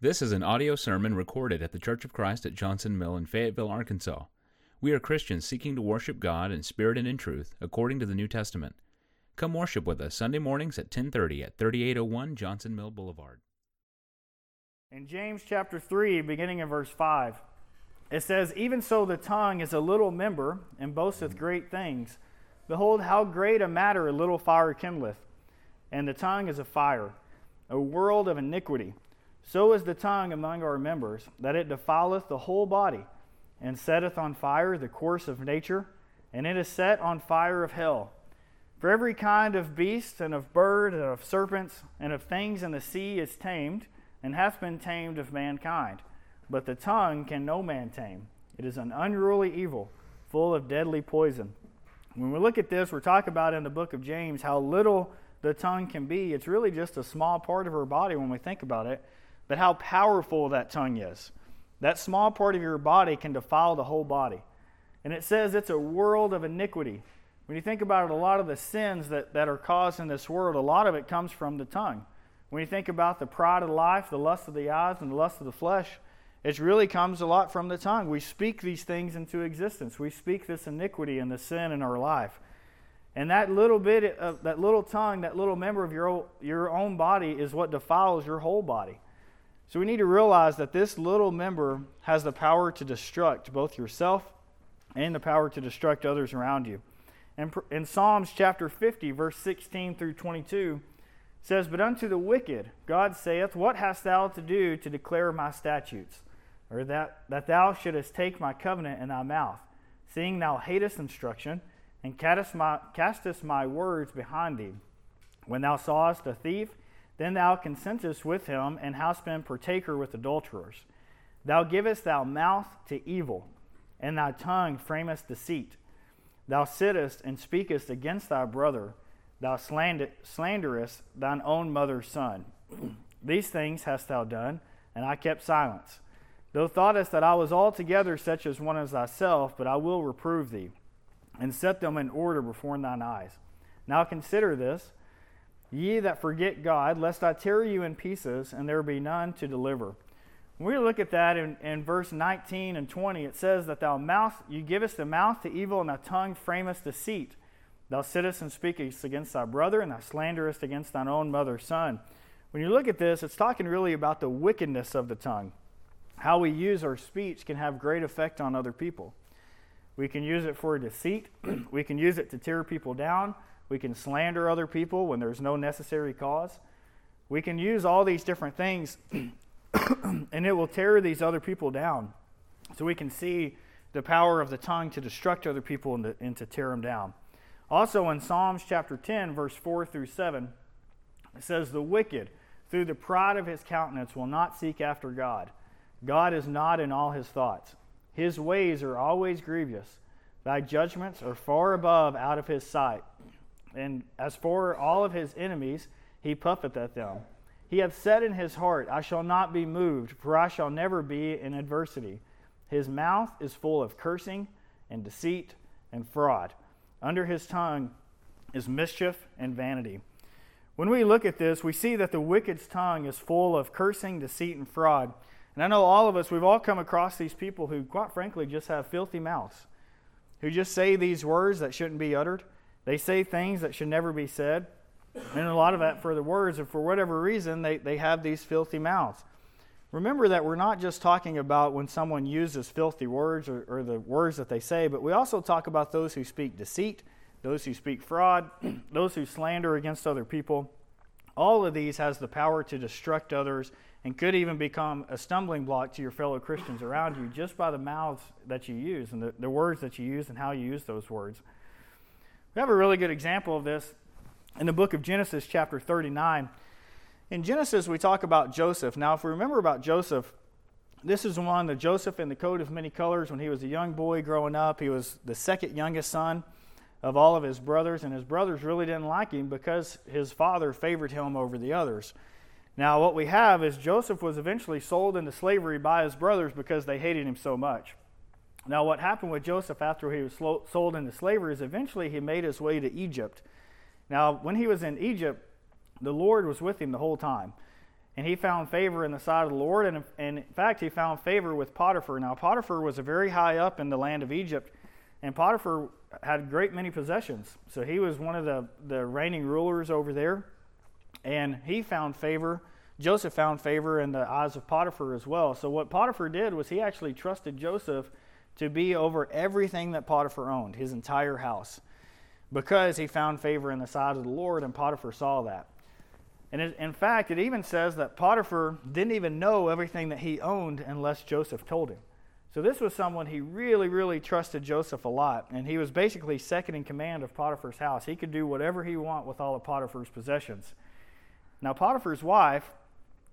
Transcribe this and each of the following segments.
This is an audio sermon recorded at the Church of Christ at Johnson Mill in Fayetteville, Arkansas. We are Christians seeking to worship God in spirit and in truth, according to the New Testament. Come worship with us Sunday mornings at 10:30 at 3801 Johnson Mill Boulevard. In James chapter 3, beginning in verse 5, it says, Even so the tongue is a little member, and boasteth great things. Behold, how great a matter a little fire kindleth. And the tongue is a fire, a world of iniquity. So is the tongue among our members, that it defileth the whole body, and setteth on fire the course of nature, and it is set on fire of hell. For every kind of beast, and of bird, and of serpents, and of things in the sea is tamed and hath been tamed of mankind. But the tongue can no man tame. It is an unruly evil, full of deadly poison. When we look at this, we're talking about in the book of James how little the tongue can be. It's really just a small part of our body when we think about it, but how powerful that tongue is. That small part of your body can defile the whole body. And it says it's a world of iniquity. When you think about it, a lot of the sins that, that are caused in this world, a lot of it comes from the tongue. When you think about the pride of life, the lust of the eyes, and the lust of the flesh, it really comes a lot from the tongue. We speak these things into existence. We speak this iniquity and the sin in our life. And that little bit of that little tongue, that little member of your, your own body is what defiles your whole body. So we need to realize that this little member has the power to destruct both yourself and the power to destruct others around you. And in Psalms chapter 50, verse 16 through 22, says, But unto the wicked God saith, What hast thou to do to declare my statutes? Or that, that thou shouldest take my covenant in thy mouth, seeing thou hatest instruction, and castest my, castest my words behind thee. When thou sawest a thief, then thou consentest with him, and hast been partaker with adulterers. Thou givest thou mouth to evil, and thy tongue framest deceit. Thou sittest and speakest against thy brother Thou slanderest thine own mother's son. These things hast thou done, and I kept silence. Thou thoughtest that I was altogether such as one as thyself, but I will reprove thee, and set them in order before thine eyes. Now consider this, ye that forget God, lest I tear you in pieces, and there be none to deliver. When we look at that in, in verse 19 and 20, it says that thou mouth, you givest a mouth to evil, and thy tongue framest deceit. Thou sittest and speakest against thy brother, and thou slanderest against thine own mother's son. When you look at this, it's talking really about the wickedness of the tongue. How we use our speech can have great effect on other people. We can use it for deceit, we can use it to tear people down, we can slander other people when there's no necessary cause. We can use all these different things, and it will tear these other people down. So we can see the power of the tongue to destruct other people and to, and to tear them down. Also in Psalms chapter 10, verse 4 through 7, it says, The wicked, through the pride of his countenance, will not seek after God. God is not in all his thoughts. His ways are always grievous. Thy judgments are far above out of his sight. And as for all of his enemies, he puffeth at them. He hath said in his heart, I shall not be moved, for I shall never be in adversity. His mouth is full of cursing and deceit and fraud. Under his tongue is mischief and vanity. When we look at this, we see that the wicked's tongue is full of cursing, deceit, and fraud. And I know all of us, we've all come across these people who, quite frankly, just have filthy mouths, who just say these words that shouldn't be uttered. They say things that should never be said. And a lot of that for the words, and for whatever reason, they, they have these filthy mouths. Remember that we're not just talking about when someone uses filthy words or, or, the words that they say, but we also talk about those who speak deceit, those who speak fraud, those who slander against other people. All of these has the power to destruct others and could even become a stumbling block to your fellow Christians around you just by the mouths that you use and the, the words that you use and how you use those words. We have a really good example of this in the book of Genesis, chapter 39. In Genesis, we talk about Joseph. Now, if we remember about Joseph, this is one, the Joseph in the coat of many colors. When he was a young boy growing up, he was the second youngest son of all of his brothers, and his brothers really didn't like him because his father favored him over the others. Now, what we have is Joseph was eventually sold into slavery by his brothers because they hated him so much. Now, what happened with Joseph after he was sold into slavery is eventually he made his way to Egypt. Now, when he was in Egypt, the Lord was with him the whole time. and he found favor in the sight of the Lord. And, in fact, he found favor with Potiphar. Now, Potiphar was very high up in the land of Egypt, and Potiphar had great many possessions. So he was one of the, the reigning rulers over there, and he found favor. Joseph found favor in the eyes of Potiphar as well. So, what Potiphar did was he actually trusted Joseph to be over everything that Potiphar owned, his entire house, because he found favor in the sight of the Lord, and Potiphar saw that. And it, in fact, it even says that Potiphar didn't even know everything that he owned unless Joseph told him. So this was someone he really, really trusted Joseph a lot, and he was basically second in command of Potiphar's house. He could do whatever he want with all of Potiphar's possessions. Now Potiphar's wife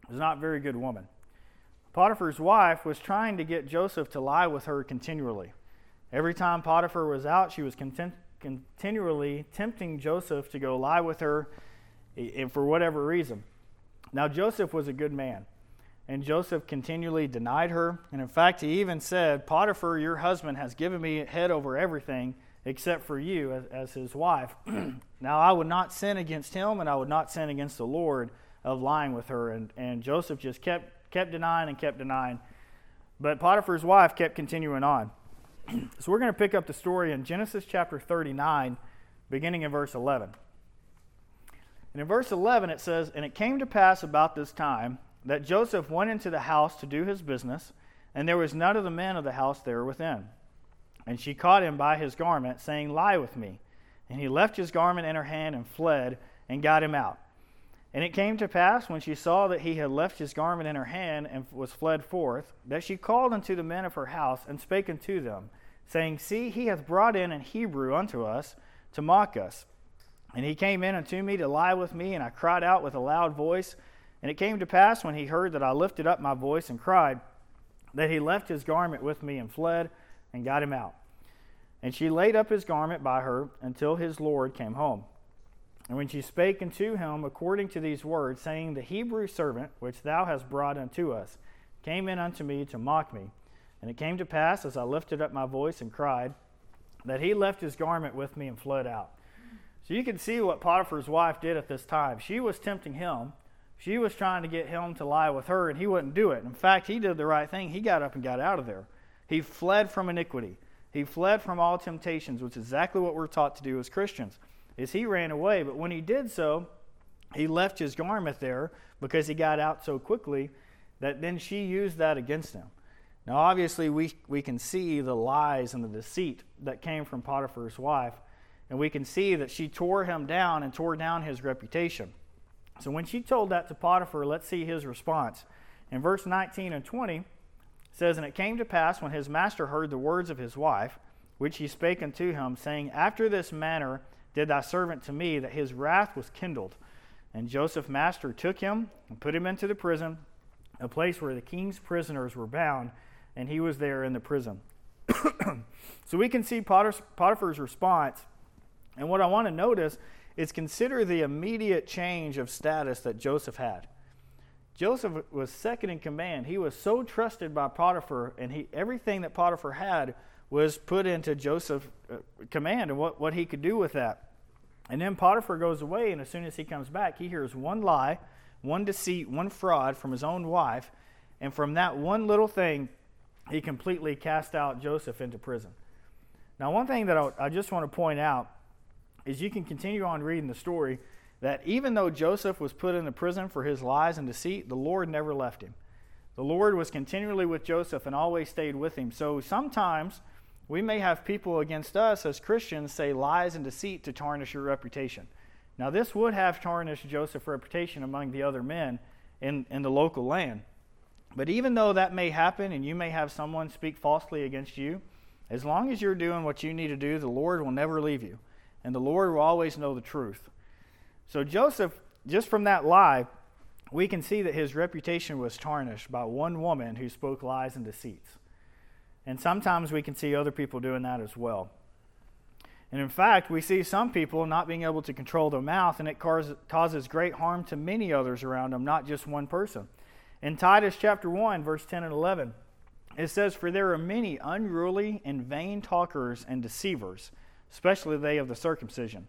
was not a very good woman. Potiphar's wife was trying to get Joseph to lie with her continually. Every time Potiphar was out, she was content, continually tempting Joseph to go lie with her for whatever reason. Now, Joseph was a good man, and Joseph continually denied her. And in fact, he even said, Potiphar, your husband, has given me head over everything except for you as, as his wife. now, I would not sin against him, and I would not sin against the Lord of lying with her. And, and Joseph just kept, kept denying and kept denying. But Potiphar's wife kept continuing on. so we're going to pick up the story in Genesis chapter 39, beginning in verse 11. And in verse 11 it says, And it came to pass about this time that Joseph went into the house to do his business, and there was none of the men of the house there within. And she caught him by his garment, saying, Lie with me. And he left his garment in her hand and fled, and got him out. And it came to pass, when she saw that he had left his garment in her hand and was fled forth, that she called unto the men of her house, and spake unto them, saying, See, he hath brought in an Hebrew unto us to mock us. And he came in unto me to lie with me, and I cried out with a loud voice. And it came to pass, when he heard that I lifted up my voice and cried, that he left his garment with me and fled and got him out. And she laid up his garment by her until his Lord came home. And when she spake unto him according to these words, saying, The Hebrew servant which thou hast brought unto us came in unto me to mock me. And it came to pass, as I lifted up my voice and cried, that he left his garment with me and fled out. So you can see what Potiphar's wife did at this time. She was tempting him. She was trying to get him to lie with her, and he wouldn't do it. In fact, he did the right thing. He got up and got out of there. He fled from iniquity. He fled from all temptations, which is exactly what we're taught to do as Christians. Is he ran away, but when he did so, he left his garment there because he got out so quickly that then she used that against him. Now, obviously, we, we can see the lies and the deceit that came from Potiphar's wife and we can see that she tore him down and tore down his reputation. So when she told that to Potiphar, let's see his response. In verse 19 and 20, says, And it came to pass when his master heard the words of his wife, which he spake unto him, saying, After this manner did thy servant to me, that his wrath was kindled. And Joseph's master took him and put him into the prison, a place where the king's prisoners were bound, and he was there in the prison. so we can see Potiphar's response and what I want to notice is consider the immediate change of status that Joseph had. Joseph was second in command. He was so trusted by Potiphar, and he, everything that Potiphar had was put into Joseph's uh, command and what, what he could do with that. And then Potiphar goes away, and as soon as he comes back, he hears one lie, one deceit, one fraud from his own wife. And from that one little thing, he completely cast out Joseph into prison. Now, one thing that I, just want to point out is you can continue on reading the story that even though Joseph was put into prison for his lies and deceit, the Lord never left him. The Lord was continually with Joseph and always stayed with him. So sometimes we may have people against us as Christians say lies and deceit to tarnish your reputation. Now, this would have tarnished Joseph's reputation among the other men in, in the local land. But even though that may happen and you may have someone speak falsely against you, as long as you're doing what you need to do, the Lord will never leave you and the Lord will always know the truth. So, Joseph, just from that lie, we can see that his reputation was tarnished by one woman who spoke lies and deceits. And sometimes we can see other people doing that as well. And in fact, we see some people not being able to control their mouth, and it causes great harm to many others around them, not just one person. In Titus chapter 1, verse 10 and 11, it says, For there are many unruly and vain talkers and deceivers especially they of the circumcision,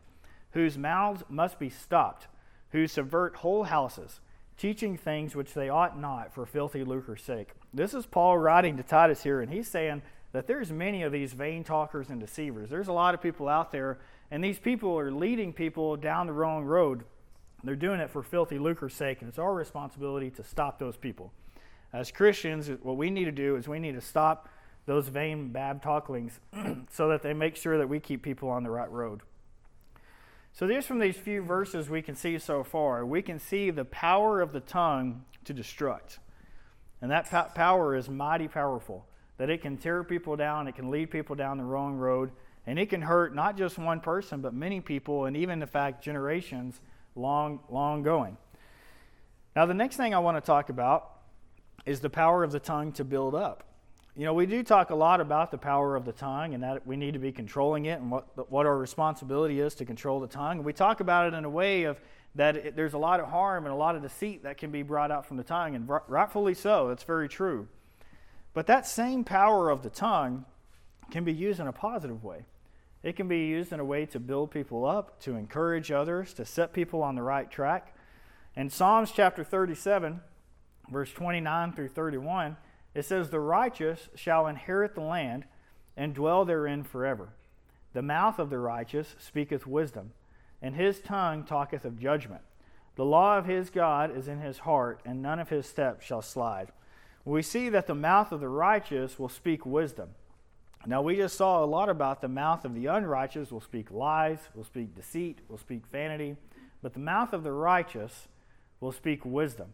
whose mouths must be stopped, who subvert whole houses, teaching things which they ought not for filthy lucre's sake. This is Paul writing to Titus here, and he's saying that there's many of these vain talkers and deceivers. There's a lot of people out there, and these people are leading people down the wrong road. They're doing it for filthy lucre's sake, and it's our responsibility to stop those people. As Christians, what we need to do is we need to stop those vain bad talklings so that they make sure that we keep people on the right road. So, just from these few verses we can see so far, we can see the power of the tongue to destruct. And that power is mighty powerful, that it can tear people down, it can lead people down the wrong road, and it can hurt not just one person, but many people, and even, in fact, generations long, long going. Now, the next thing I want to talk about is the power of the tongue to build up. You know, we do talk a lot about the power of the tongue and that we need to be controlling it and what, what our responsibility is to control the tongue. And we talk about it in a way of that it, there's a lot of harm and a lot of deceit that can be brought out from the tongue, and rightfully so. That's very true. But that same power of the tongue can be used in a positive way. It can be used in a way to build people up, to encourage others, to set people on the right track. In Psalms chapter 37, verse 29 through 31, it says, The righteous shall inherit the land and dwell therein forever. The mouth of the righteous speaketh wisdom, and his tongue talketh of judgment. The law of his God is in his heart, and none of his steps shall slide. We see that the mouth of the righteous will speak wisdom. Now, we just saw a lot about the mouth of the unrighteous will speak lies, will speak deceit, will speak vanity, but the mouth of the righteous will speak wisdom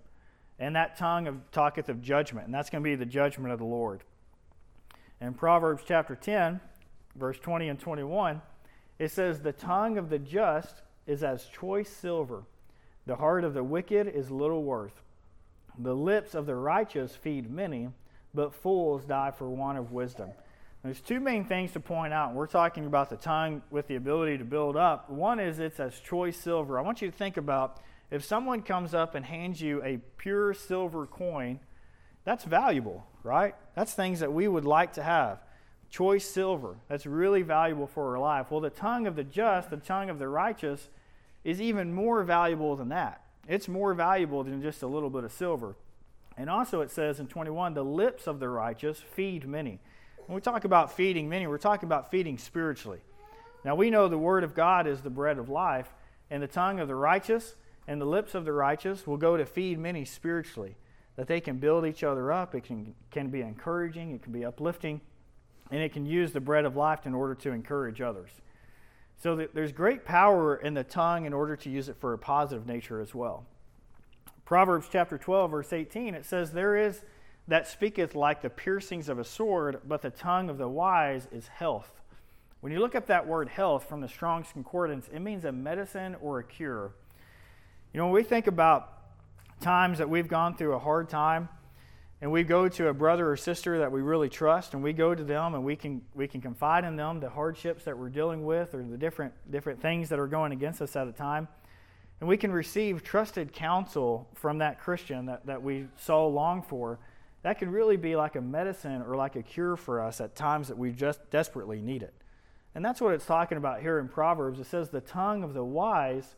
and that tongue of, talketh of judgment, and that's going to be the judgment of the Lord. In Proverbs chapter 10, verse 20 and 21, it says, The tongue of the just is as choice silver, the heart of the wicked is little worth. The lips of the righteous feed many, but fools die for want of wisdom. There's two main things to point out. We're talking about the tongue with the ability to build up. One is it's as choice silver. I want you to think about if someone comes up and hands you a pure silver coin, that's valuable, right? That's things that we would like to have. Choice silver, that's really valuable for our life. Well, the tongue of the just, the tongue of the righteous, is even more valuable than that. It's more valuable than just a little bit of silver. And also, it says in 21, the lips of the righteous feed many. When we talk about feeding many, we're talking about feeding spiritually. Now, we know the Word of God is the bread of life, and the tongue of the righteous and the lips of the righteous will go to feed many spiritually, that they can build each other up. It can, can be encouraging, it can be uplifting, and it can use the bread of life in order to encourage others. So there's great power in the tongue in order to use it for a positive nature as well. Proverbs chapter 12, verse 18, it says, There is that speaketh like the piercings of a sword, but the tongue of the wise is health. When you look up that word health from the Strong's Concordance, it means a medicine or a cure. You know, when we think about times that we've gone through a hard time, and we go to a brother or sister that we really trust, and we go to them and we can we can confide in them the hardships that we're dealing with or the different different things that are going against us at a time. And we can receive trusted counsel from that Christian that, that we so long for. That can really be like a medicine or like a cure for us at times that we just desperately need it. And that's what it's talking about here in Proverbs. It says, The tongue of the wise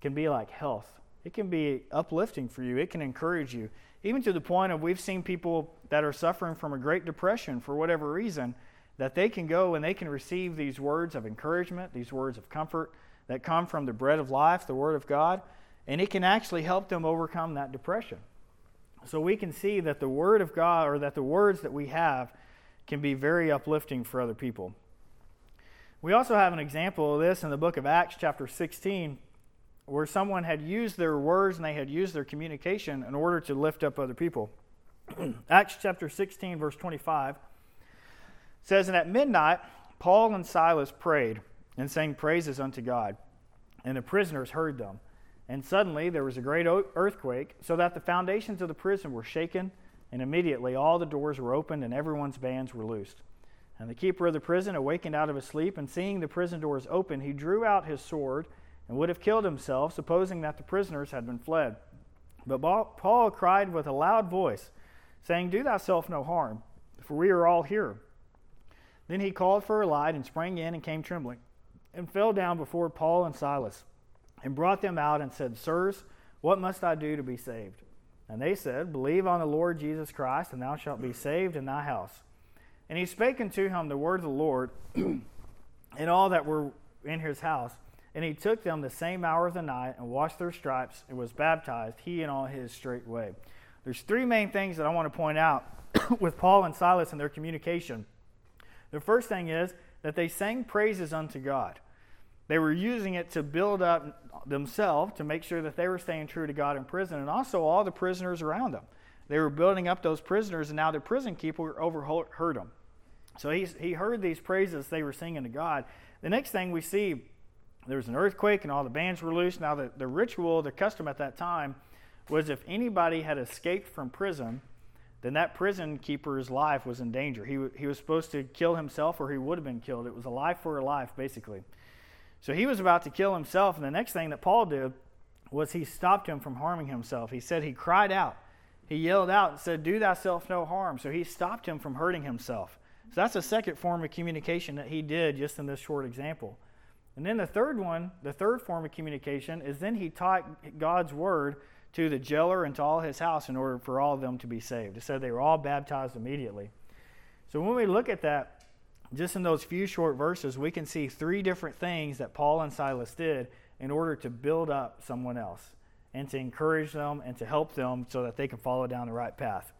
can be like health. It can be uplifting for you. It can encourage you. Even to the point of we've seen people that are suffering from a great depression for whatever reason, that they can go and they can receive these words of encouragement, these words of comfort that come from the bread of life, the Word of God, and it can actually help them overcome that depression. So we can see that the Word of God, or that the words that we have, can be very uplifting for other people. We also have an example of this in the book of Acts, chapter 16 where someone had used their words and they had used their communication in order to lift up other people. Acts chapter 16, verse 25 says, And at midnight, Paul and Silas prayed and sang praises unto God, and the prisoners heard them. And suddenly there was a great earthquake, so that the foundations of the prison were shaken, and immediately all the doors were opened and everyone's bands were loosed. And the keeper of the prison awakened out of his sleep, and seeing the prison doors open, he drew out his sword and would have killed himself, supposing that the prisoners had been fled. But Paul cried with a loud voice, saying, Do thyself no harm, for we are all here. Then he called for a light and sprang in and came trembling, and fell down before Paul and Silas, and brought them out and said, Sirs, what must I do to be saved? And they said, Believe on the Lord Jesus Christ, and thou shalt be saved in thy house. And he spake unto him the word of the Lord, and all that were in his house. And he took them the same hour of the night, and washed their stripes, and was baptized, he and all his straightway. There's three main things that I want to point out with Paul and Silas and their communication. The first thing is that they sang praises unto God. They were using it to build up themselves to make sure that they were staying true to God in prison and also all the prisoners around them. They were building up those prisoners, and now the prison keeper overheard them. So he, he heard these praises they were singing to God. The next thing we see, there was an earthquake and all the bands were loose. Now, the, the ritual, the custom at that time was if anybody had escaped from prison, then that prison keeper's life was in danger. He, he was supposed to kill himself or he would have been killed. It was a life for a life, basically. So he was about to kill himself, and the next thing that Paul did was he stopped him from harming himself. He said he cried out. He yelled out and said, Do thyself no harm. So he stopped him from hurting himself. So that's a second form of communication that he did just in this short example. And then the third one, the third form of communication, is then he taught God's word to the jailer and to all his house in order for all of them to be saved. It said they were all baptized immediately. So when we look at that, just in those few short verses, we can see three different things that Paul and Silas did in order to build up someone else and to encourage them and to help them so that they can follow down the right path.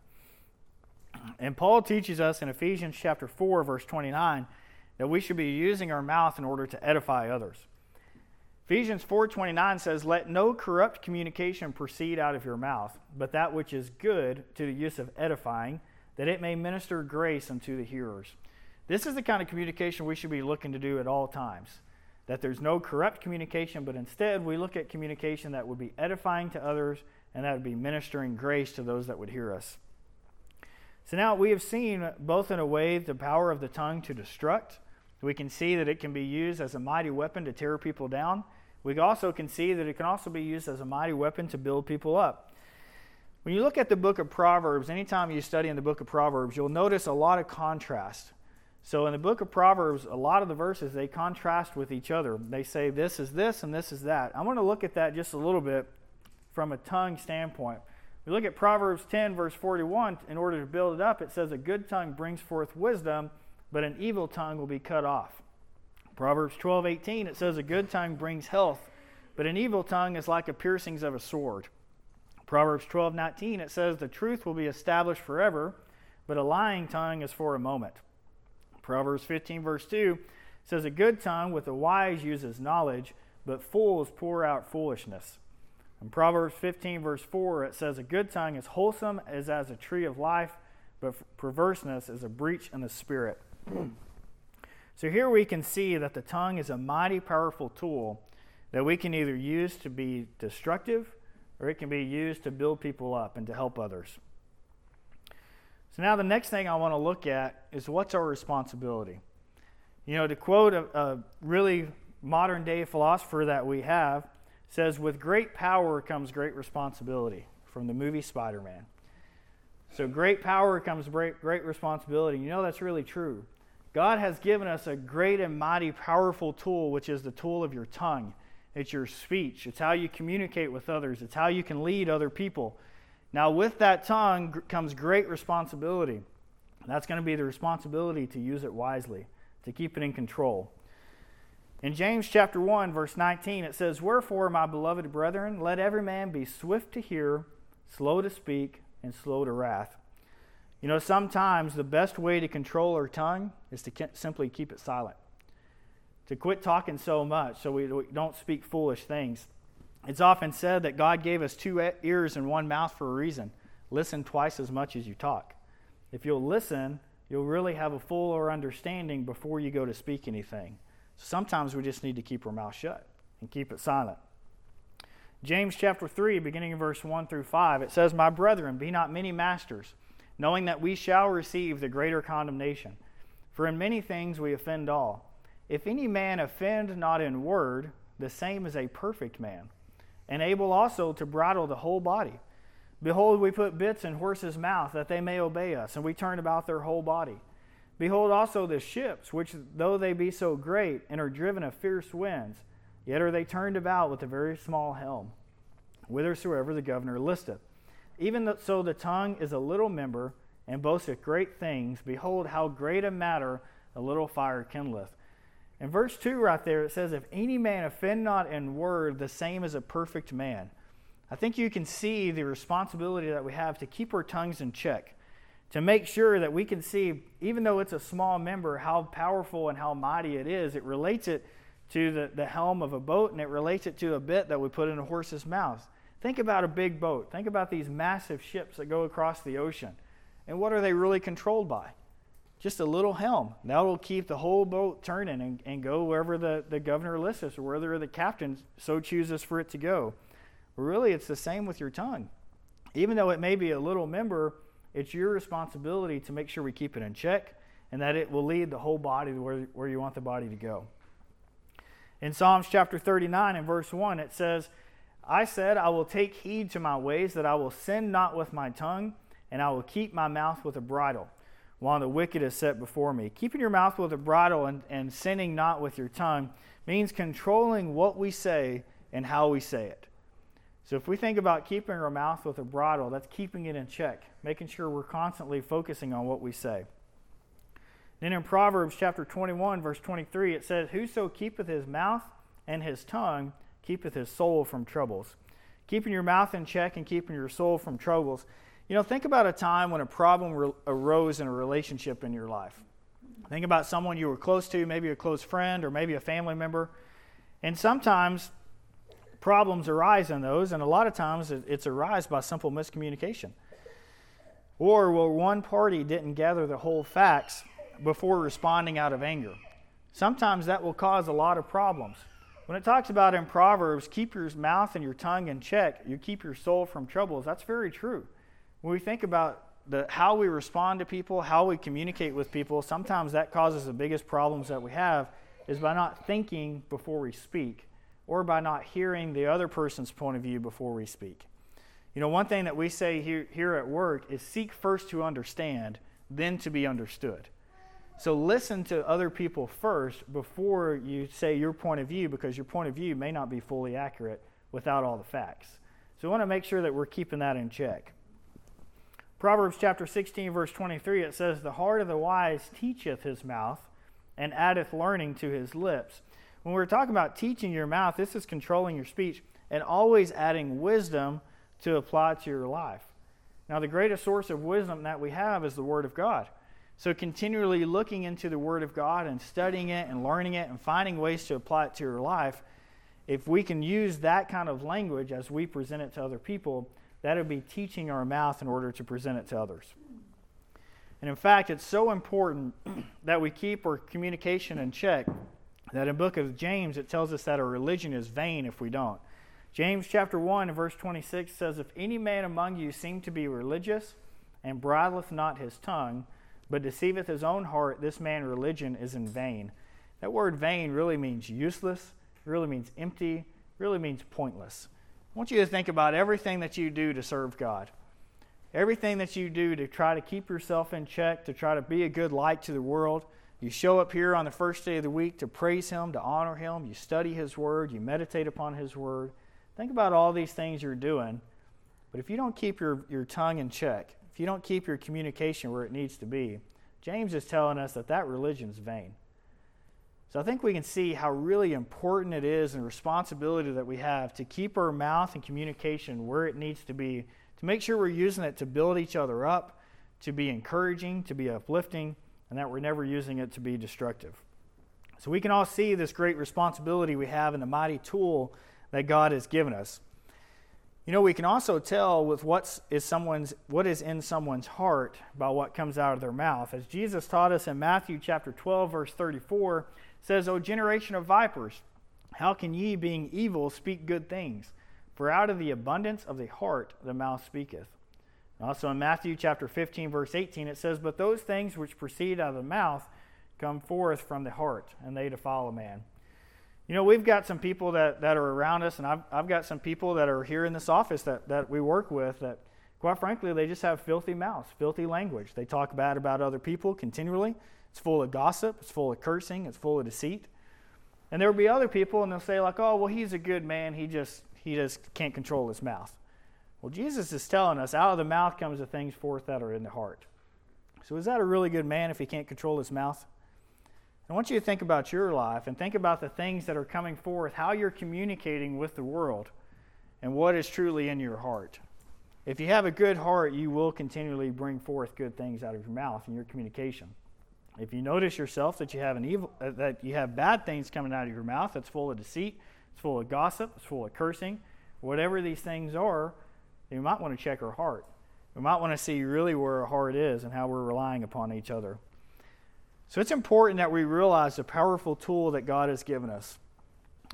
And Paul teaches us in Ephesians chapter 4 verse 29 that we should be using our mouth in order to edify others. Ephesians 4:29 says, "Let no corrupt communication proceed out of your mouth, but that which is good to the use of edifying, that it may minister grace unto the hearers." This is the kind of communication we should be looking to do at all times. That there's no corrupt communication, but instead we look at communication that would be edifying to others and that would be ministering grace to those that would hear us. So now we have seen both in a way the power of the tongue to destruct. We can see that it can be used as a mighty weapon to tear people down. We also can see that it can also be used as a mighty weapon to build people up. When you look at the book of Proverbs, anytime you study in the book of Proverbs, you'll notice a lot of contrast. So in the book of Proverbs, a lot of the verses they contrast with each other. They say this is this and this is that. I want to look at that just a little bit from a tongue standpoint. We look at Proverbs 10 verse 41 in order to build it up. It says a good tongue brings forth wisdom, but an evil tongue will be cut off. Proverbs 12:18 it says a good tongue brings health, but an evil tongue is like the piercings of a sword. Proverbs 12:19 it says the truth will be established forever, but a lying tongue is for a moment. Proverbs 15, verse 2 says, A good tongue with the wise uses knowledge, but fools pour out foolishness. In Proverbs 15, verse 4, it says, A good tongue is wholesome as, as a tree of life, but perverseness is a breach in the spirit. so here we can see that the tongue is a mighty powerful tool that we can either use to be destructive or it can be used to build people up and to help others. So now the next thing I want to look at is what's our responsibility? You know, to quote a, a really modern day philosopher that we have, says, With great power comes great responsibility from the movie Spider Man. So, great power comes great, great responsibility. You know, that's really true. God has given us a great and mighty, powerful tool, which is the tool of your tongue. It's your speech, it's how you communicate with others, it's how you can lead other people. Now, with that tongue comes great responsibility. That's going to be the responsibility to use it wisely, to keep it in control. In James chapter 1, verse 19, it says, Wherefore, my beloved brethren, let every man be swift to hear, slow to speak, and slow to wrath. You know, sometimes the best way to control our tongue is to simply keep it silent, to quit talking so much so we don't speak foolish things. It's often said that God gave us two ears and one mouth for a reason. Listen twice as much as you talk. If you'll listen, you'll really have a fuller understanding before you go to speak anything. Sometimes we just need to keep our mouth shut and keep it silent. James chapter 3, beginning in verse 1 through 5, it says, My brethren, be not many masters, knowing that we shall receive the greater condemnation. For in many things we offend all. If any man offend not in word, the same is a perfect man and able also to bridle the whole body. Behold, we put bits in horses' mouth that they may obey us, and we turn about their whole body. Behold also the ships, which though they be so great and are driven of fierce winds, yet are they turned about with a very small helm, whithersoever the governor listeth. Even so the tongue is a little member and boasteth great things. Behold, how great a matter a little fire kindleth. In verse 2 right there, it says, If any man offend not in word, the same as a perfect man. I think you can see the responsibility that we have to keep our tongues in check, to make sure that we can see, even though it's a small member, how powerful and how mighty it is. It relates it to the, the helm of a boat and it relates it to a bit that we put in a horse's mouth. Think about a big boat. Think about these massive ships that go across the ocean. And what are they really controlled by? Just a little helm. That will keep the whole boat turning and, and go wherever the, the governor lists us or wherever the captain so chooses for it to go. But really, it's the same with your tongue. Even though it may be a little member, it's your responsibility to make sure we keep it in check and that it will lead the whole body where, where you want the body to go. In Psalms chapter 39 and verse 1, it says, I said, I will take heed to my ways, that I will sin not with my tongue, and I will keep my mouth with a bridle while the wicked is set before me. Keeping your mouth with a bridle and, and sinning not with your tongue means controlling what we say and how we say it. So if we think about keeping our mouth with a bridle, that's keeping it in check, making sure we're constantly focusing on what we say. Then in Proverbs chapter 21, verse 23, it says, Whoso keepeth his mouth and his tongue keepeth his soul from troubles. Keeping your mouth in check and keeping your soul from troubles you know, think about a time when a problem re- arose in a relationship in your life. Think about someone you were close to, maybe a close friend or maybe a family member. And sometimes problems arise in those, and a lot of times it's arise by simple miscommunication. Or where one party didn't gather the whole facts before responding out of anger. Sometimes that will cause a lot of problems. When it talks about in Proverbs, keep your mouth and your tongue in check, you keep your soul from troubles, that's very true when we think about the, how we respond to people, how we communicate with people, sometimes that causes the biggest problems that we have is by not thinking before we speak or by not hearing the other person's point of view before we speak. You know, one thing that we say here, here at work is seek first to understand, then to be understood. So listen to other people first before you say your point of view because your point of view may not be fully accurate without all the facts. So we want to make sure that we're keeping that in check. Proverbs chapter 16, verse 23, it says, The heart of the wise teacheth his mouth, and addeth learning to his lips. When we're talking about teaching your mouth, this is controlling your speech and always adding wisdom to apply to your life. Now, the greatest source of wisdom that we have is the Word of God. So, continually looking into the Word of God and studying it and learning it and finding ways to apply it to your life, if we can use that kind of language as we present it to other people, that would be teaching our mouth in order to present it to others. And in fact, it's so important that we keep our communication in check that in book of James it tells us that our religion is vain if we don't. James chapter 1 verse 26 says, If any man among you seem to be religious and bridleth not his tongue, but deceiveth his own heart, this man religion is in vain. That word vain really means useless, really means empty, really means pointless. I want you to think about everything that you do to serve God. Everything that you do to try to keep yourself in check, to try to be a good light to the world. You show up here on the first day of the week to praise Him, to honor Him. You study His Word, you meditate upon His Word. Think about all these things you're doing. But if you don't keep your, your tongue in check, if you don't keep your communication where it needs to be, James is telling us that that religion's vain. So I think we can see how really important it is and responsibility that we have to keep our mouth and communication where it needs to be, to make sure we're using it to build each other up, to be encouraging, to be uplifting, and that we're never using it to be destructive. So we can all see this great responsibility we have in the mighty tool that God has given us. You know, we can also tell with what's is someone's what is in someone's heart by what comes out of their mouth. As Jesus taught us in Matthew chapter 12 verse 34, says, O generation of vipers, how can ye, being evil, speak good things? For out of the abundance of the heart the mouth speaketh. Also in Matthew chapter 15, verse 18, it says, But those things which proceed out of the mouth come forth from the heart, and they defile a man. You know, we've got some people that, that are around us, and I've, I've got some people that are here in this office that, that we work with that, quite frankly, they just have filthy mouths, filthy language. They talk bad about other people continually. It's full of gossip, it's full of cursing, it's full of deceit. And there will be other people, and they'll say, like, oh, well, he's a good man. He just, he just can't control his mouth. Well, Jesus is telling us out of the mouth comes the things forth that are in the heart. So, is that a really good man if he can't control his mouth? I want you to think about your life and think about the things that are coming forth, how you're communicating with the world, and what is truly in your heart. If you have a good heart, you will continually bring forth good things out of your mouth in your communication. If you notice yourself that you have an evil, uh, that you have bad things coming out of your mouth, that's full of deceit, it's full of gossip, it's full of cursing, whatever these things are, you might want to check our heart. We might want to see really where our heart is and how we're relying upon each other. So it's important that we realize the powerful tool that God has given us.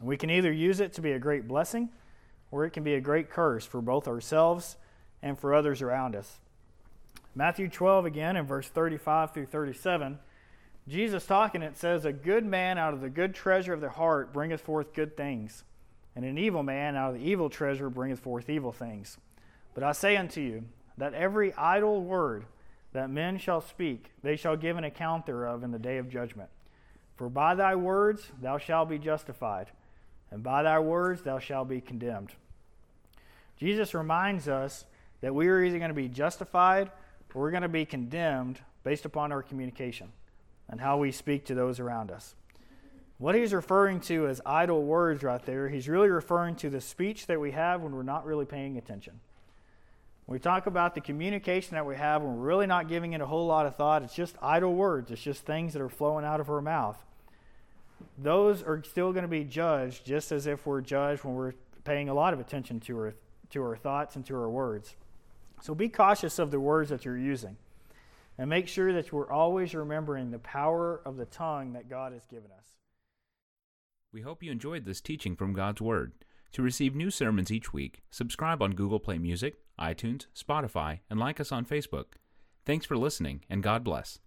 We can either use it to be a great blessing or it can be a great curse for both ourselves and for others around us. Matthew 12 again in verse 35 through 37, Jesus talking, it says, A good man out of the good treasure of the heart bringeth forth good things, and an evil man out of the evil treasure bringeth forth evil things. But I say unto you, that every idle word that men shall speak, they shall give an account thereof in the day of judgment. For by thy words thou shalt be justified, and by thy words thou shalt be condemned. Jesus reminds us that we are either going to be justified or we're going to be condemned based upon our communication and how we speak to those around us. What he's referring to as idle words right there, he's really referring to the speech that we have when we're not really paying attention. We talk about the communication that we have when we're really not giving it a whole lot of thought, it's just idle words, it's just things that are flowing out of our mouth. Those are still going to be judged just as if we're judged when we're paying a lot of attention to our, to our thoughts and to our words. So be cautious of the words that you're using. And make sure that we're always remembering the power of the tongue that God has given us. We hope you enjoyed this teaching from God's Word. To receive new sermons each week, subscribe on Google Play Music, iTunes, Spotify, and like us on Facebook. Thanks for listening, and God bless.